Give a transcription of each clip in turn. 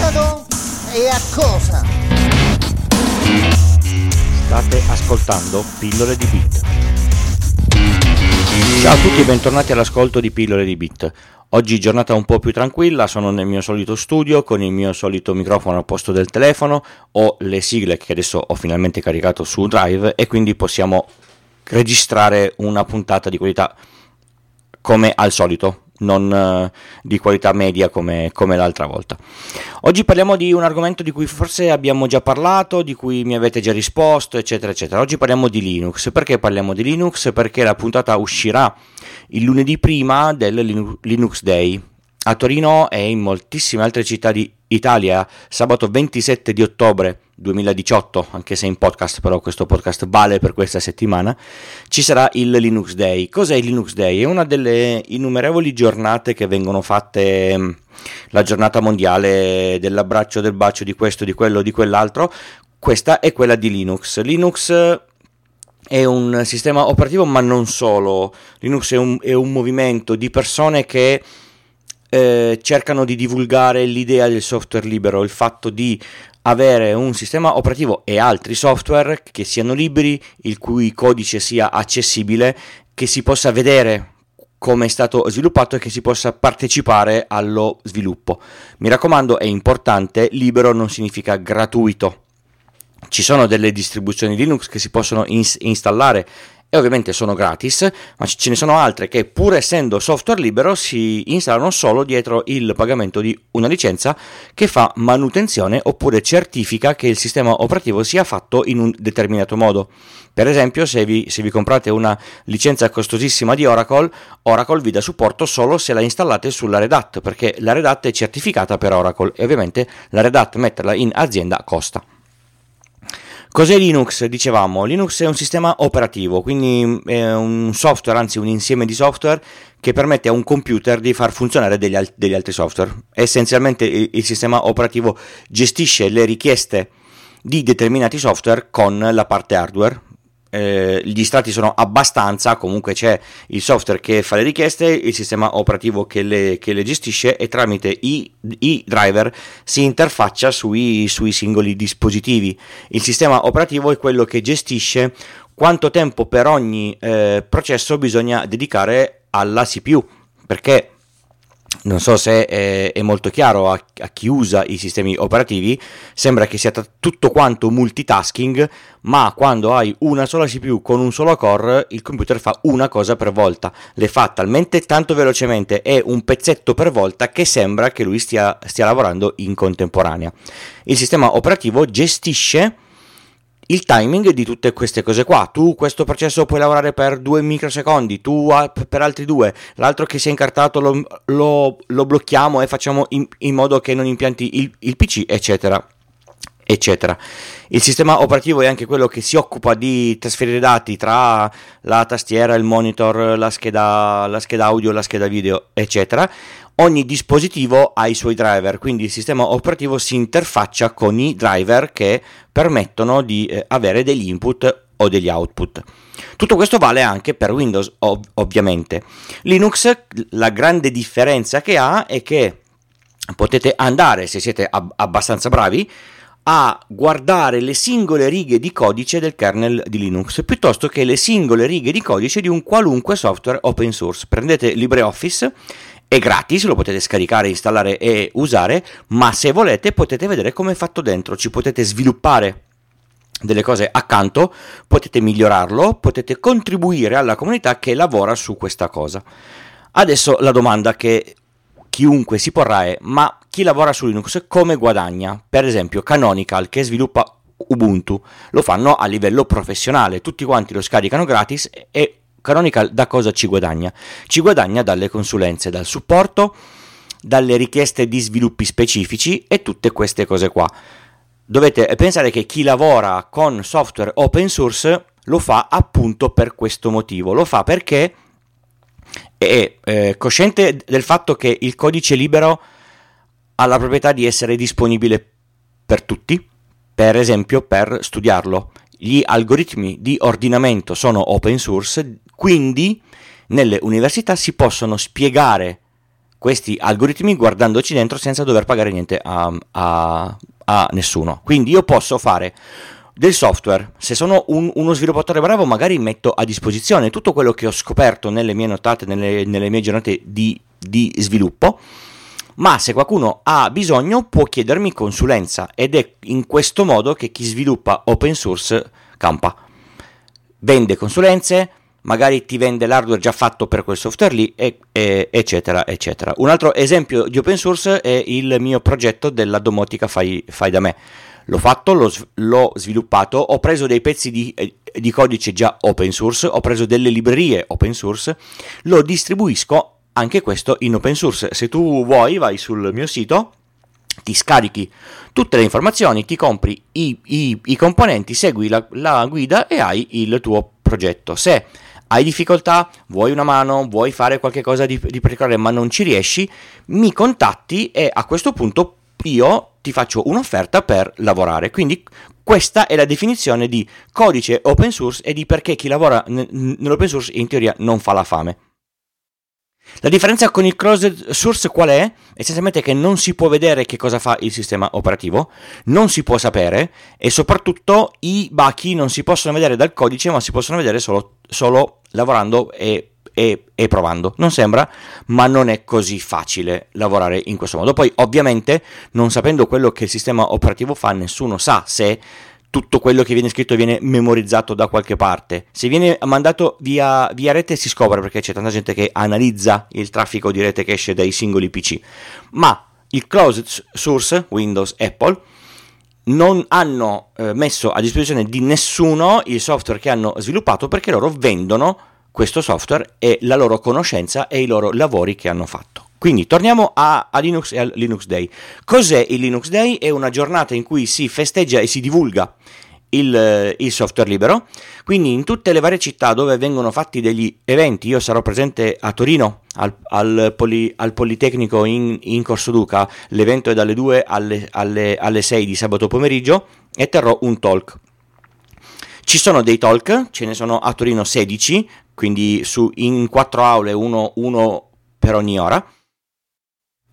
metodo e a cosa? State ascoltando Pillole di Bit. Ciao a tutti e bentornati all'ascolto di Pillole di Bit. Oggi giornata un po' più tranquilla, sono nel mio solito studio con il mio solito microfono al posto del telefono, ho le sigle che adesso ho finalmente caricato su Drive e quindi possiamo registrare una puntata di qualità come al solito, non uh, di qualità media come, come, l'altra volta. Oggi parliamo di un argomento di cui forse abbiamo già parlato, di cui mi avete già risposto, eccetera, eccetera. Oggi parliamo di Linux. Perché parliamo di Linux? Perché la puntata uscirà il lunedì prima del Linux Day a Torino e in moltissime altre città d'Italia, sabato 27 di ottobre 2018, anche se in podcast, però questo podcast vale per questa settimana, ci sarà il Linux Day. Cos'è il Linux Day? È una delle innumerevoli giornate che vengono fatte, mm, la giornata mondiale dell'abbraccio, del bacio, di questo, di quello, di quell'altro. Questa è quella di Linux. Linux è un sistema operativo, ma non solo. Linux è un, è un movimento di persone che eh, cercano di divulgare l'idea del software libero, il fatto di avere un sistema operativo e altri software che siano liberi, il cui codice sia accessibile, che si possa vedere come è stato sviluppato e che si possa partecipare allo sviluppo. Mi raccomando, è importante, libero non significa gratuito. Ci sono delle distribuzioni Linux che si possono ins- installare e ovviamente sono gratis, ma ce ne sono altre che pur essendo software libero si installano solo dietro il pagamento di una licenza che fa manutenzione oppure certifica che il sistema operativo sia fatto in un determinato modo. Per esempio, se vi, se vi comprate una licenza costosissima di Oracle, Oracle vi dà supporto solo se la installate sulla Red Hat, perché la Red Hat è certificata per Oracle e ovviamente la Red Hat metterla in azienda costa. Cos'è Linux? Dicevamo, Linux è un sistema operativo, quindi è un software, anzi un insieme di software che permette a un computer di far funzionare degli, al- degli altri software. Essenzialmente il, il sistema operativo gestisce le richieste di determinati software con la parte hardware, eh, gli strati sono abbastanza, comunque c'è il software che fa le richieste, il sistema operativo che le, che le gestisce e tramite i, i driver si interfaccia sui, sui, singoli dispositivi. Il sistema operativo è quello che gestisce quanto tempo per ogni eh, processo bisogna dedicare alla CPU, perché non so se è, è molto chiaro a, a, chi usa i sistemi operativi, sembra che sia tutto quanto multitasking, ma quando hai una sola CPU con un solo core, il computer fa una cosa per volta, le fa talmente tanto velocemente e un pezzetto per volta che sembra che lui stia, stia lavorando in contemporanea. Il sistema operativo gestisce il timing di tutte queste cose qua. Tu questo processo puoi lavorare per due microsecondi, tu per altri due, l'altro che si è incartato lo, lo, lo blocchiamo e facciamo in, in, modo che non impianti il, il PC, eccetera. Eccetera. Il sistema operativo è anche quello che si occupa di trasferire dati tra la tastiera, il monitor, la scheda, la scheda audio, la scheda video, eccetera ogni dispositivo ha i suoi driver, quindi il sistema operativo si interfaccia con i driver che permettono di eh, avere degli input o degli output. Tutto questo vale anche per Windows, ov- ovviamente. Linux, la grande differenza che ha è che potete andare, se siete ab- abbastanza bravi, a guardare le singole righe di codice del kernel di Linux piuttosto che le singole righe di codice di un qualunque software open source. Prendete LibreOffice è gratis, lo potete scaricare, installare e usare, ma se volete potete vedere come è fatto dentro, ci potete sviluppare delle cose accanto, potete migliorarlo, potete contribuire alla comunità che lavora su questa cosa. Adesso la domanda che chiunque si porrà è: ma chi lavora su Linux come guadagna? Per esempio, Canonical che sviluppa Ubuntu lo fanno a livello professionale, tutti quanti lo scaricano gratis e Canonical da cosa ci guadagna? Ci guadagna dalle consulenze, dal supporto, dalle richieste di sviluppi specifici e tutte queste cose qua. Dovete pensare che chi lavora con software open source lo fa appunto per questo motivo, lo fa perché è eh, cosciente del fatto che il codice libero ha la proprietà di essere disponibile per tutti, per esempio per studiarlo. Gli algoritmi di ordinamento sono open source, quindi nelle università si possono spiegare questi algoritmi guardandoci dentro senza dover pagare niente a, a, a nessuno. Quindi io posso fare del software. Se sono un, uno sviluppatore bravo, magari metto a disposizione tutto quello che ho scoperto nelle mie notate, nelle, nelle mie giornate di, di, sviluppo. Ma se qualcuno ha bisogno, può chiedermi consulenza ed è in questo modo che chi sviluppa open source campa. Vende consulenze, magari ti vende l'hardware già fatto per quel software lì, e, e, eccetera, eccetera. Un altro esempio di open source è il mio progetto della domotica fai, fai da me L'ho fatto, l'ho, l'ho sviluppato, ho preso dei pezzi di, eh, di codice già open source, ho preso delle librerie open source, lo distribuisco anche questo in open source. Se tu vuoi, vai sul mio sito, ti scarichi tutte le informazioni, ti compri i, i, i componenti, segui la, la, guida e hai il tuo progetto. Se hai difficoltà, vuoi una mano, vuoi fare qualcosa di, di particolare ma non ci riesci, mi contatti e a questo punto io ti faccio un'offerta per lavorare. Quindi questa è la definizione di codice open source e di perché chi lavora nell'open source in teoria non fa la fame. La differenza con il closed source qual è? Essenzialmente che non si può vedere che cosa fa il sistema operativo, non si può sapere e soprattutto i bachi non si possono vedere dal codice ma si possono vedere solo, solo lavorando e e, e, provando. Non sembra, ma non è così facile lavorare in questo modo. Poi, ovviamente, non sapendo quello che il sistema operativo fa, nessuno sa se tutto quello che viene scritto viene memorizzato da qualche parte. Se viene mandato via, via rete si scopre perché c'è tanta gente che analizza il traffico di rete che esce dai singoli PC. Ma il closed source, Windows, Apple, non hanno eh, messo a disposizione di nessuno il software che hanno sviluppato perché loro vendono questo software e la loro conoscenza e i loro lavori che hanno fatto. Quindi torniamo a, a, Linux e al Linux Day. Cos'è il Linux Day? È una giornata in cui si festeggia e si divulga il, il, software libero. Quindi in tutte le varie città dove vengono fatti degli eventi, io sarò presente a Torino al, al, Poli, al Politecnico in, in, Corso Duca, l'evento è dalle 2 alle, alle, alle 6 di sabato pomeriggio e terrò un talk. Ci sono dei talk, ce ne sono a Torino 16, quindi su, in quattro aule, uno, uno per ogni ora.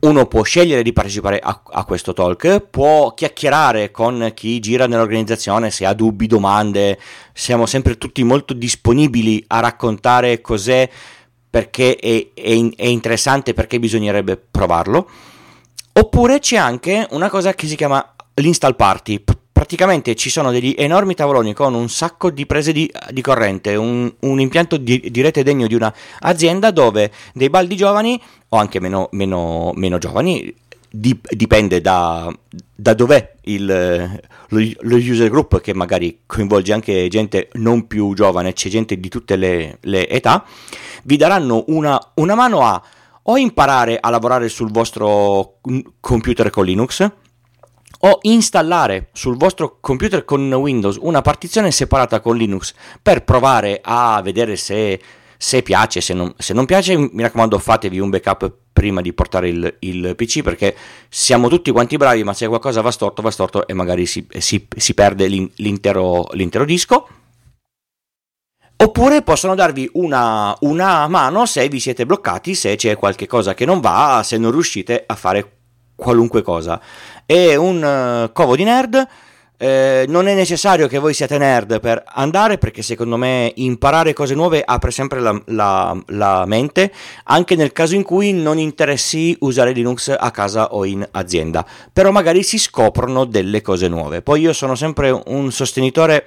Uno può scegliere di partecipare a, a, questo talk, può chiacchierare con chi gira nell'organizzazione se ha dubbi, domande, siamo sempre tutti molto disponibili a raccontare cos'è, perché è, è, è interessante, perché bisognerebbe provarlo. Oppure c'è anche una cosa che si chiama l'install party, praticamente ci sono degli enormi tavoloni con un sacco di prese di, di corrente, un, un impianto di, di, rete degno di un'azienda dove dei baldi giovani o anche meno, meno, meno giovani, dipende da, da dov'è il, lo, lo, user group che magari coinvolge anche gente non più giovane, c'è gente di tutte le, le età, vi daranno una, una mano a o imparare a lavorare sul vostro computer con Linux, o installare sul vostro computer con Windows una partizione separata con Linux per provare a vedere se, se piace, se non, se non, piace mi raccomando fatevi un backup prima di portare il, il, PC perché siamo tutti quanti bravi ma se qualcosa va storto va storto e magari si, si, si perde l'intero, l'intero disco. Oppure possono darvi una, una, mano se vi siete bloccati, se c'è qualche cosa che non va, se non riuscite a fare qualunque cosa. È un uh, covo di nerd. Eh, non è necessario che voi siate nerd per andare perché secondo me imparare cose nuove apre sempre la, la, la, mente anche nel caso in cui non interessi usare Linux a casa o in azienda però magari si scoprono delle cose nuove poi io sono sempre un sostenitore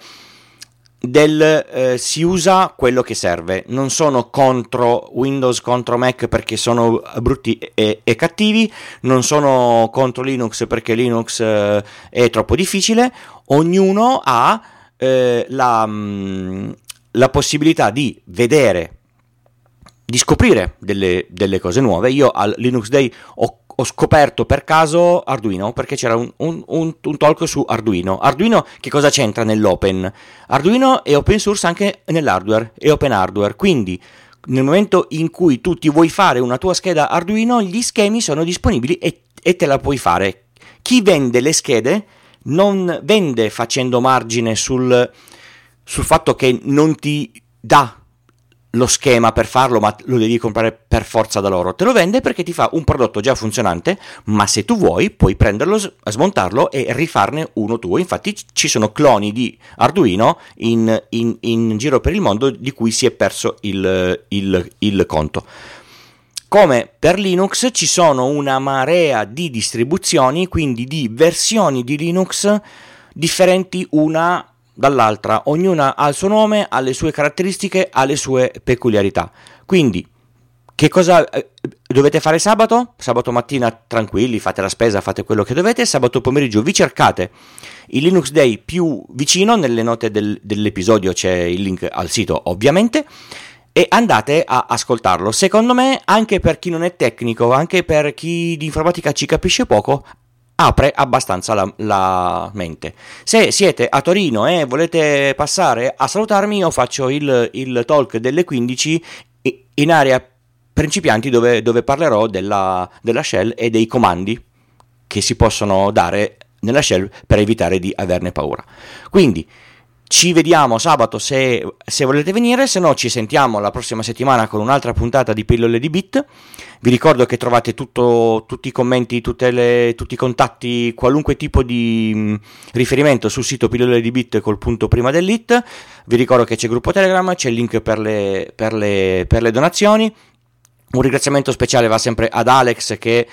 del eh, si usa quello che serve. Non sono contro Windows, contro Mac perché sono brutti e, e cattivi, non sono contro Linux perché Linux eh, è troppo difficile. Ognuno ha eh, la, mh, mm, la possibilità di vedere di scoprire delle, delle, cose nuove. Io al Linux Day ho ho scoperto per caso Arduino perché c'era un, un, un, un, talk su Arduino. Arduino che cosa c'entra nell'open? Arduino è open source anche nell'hardware, è open hardware, quindi nel momento in cui tu ti vuoi fare una tua scheda Arduino, gli schemi sono disponibili e, e te la puoi fare. Chi vende le schede non vende facendo margine sul, sul fatto che non ti dà lo schema per farlo, ma lo devi comprare per forza da loro. Te lo vende perché ti fa un prodotto già funzionante, ma se tu vuoi puoi prenderlo, smontarlo e rifarne uno tuo. Infatti ci sono cloni di Arduino in, in, in giro per il mondo di cui si è perso il, il, il conto. Come per Linux ci sono una marea di distribuzioni, quindi di versioni di Linux differenti una dall'altra, ognuna ha il suo nome, ha le sue caratteristiche, ha le sue peculiarità. Quindi, che cosa eh, dovete fare sabato? Sabato mattina tranquilli, fate la spesa, fate quello che dovete, sabato pomeriggio vi cercate il Linux Day più vicino, nelle note del, dell'episodio c'è il link al sito ovviamente, e andate a ascoltarlo. Secondo me, anche per chi non è tecnico, anche per chi di informatica ci capisce poco, apre abbastanza la, la, mente. Se siete a Torino e volete passare a salutarmi, io faccio il, il talk delle 15 in area principianti dove, dove parlerò della, della shell e dei comandi che si possono dare nella shell per evitare di averne paura. Quindi ci vediamo sabato se, se, volete venire, se no ci sentiamo la prossima settimana con un'altra puntata di Pillole di Bit. Vi ricordo che trovate tutto, tutti i commenti, le, tutti i contatti, qualunque tipo di mh, riferimento sul sito Pillole di Bit col punto prima dell'it. Vi ricordo che c'è il gruppo Telegram, c'è il link per le, per le, per le donazioni. Un ringraziamento speciale va sempre ad Alex che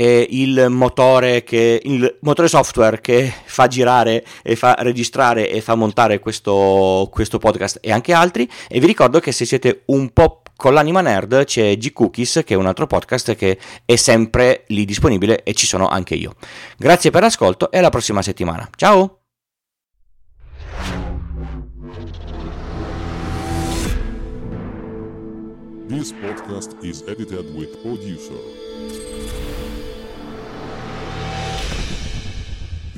è il motore, che, il motore software che fa girare e fa registrare e fa montare questo, questo podcast e anche altri. E vi ricordo che se siete un po' con l'anima nerd c'è G-Cookies che è un altro podcast che è sempre lì disponibile e ci sono anche io. Grazie per l'ascolto e alla prossima settimana. Ciao! This podcast is edited with producer.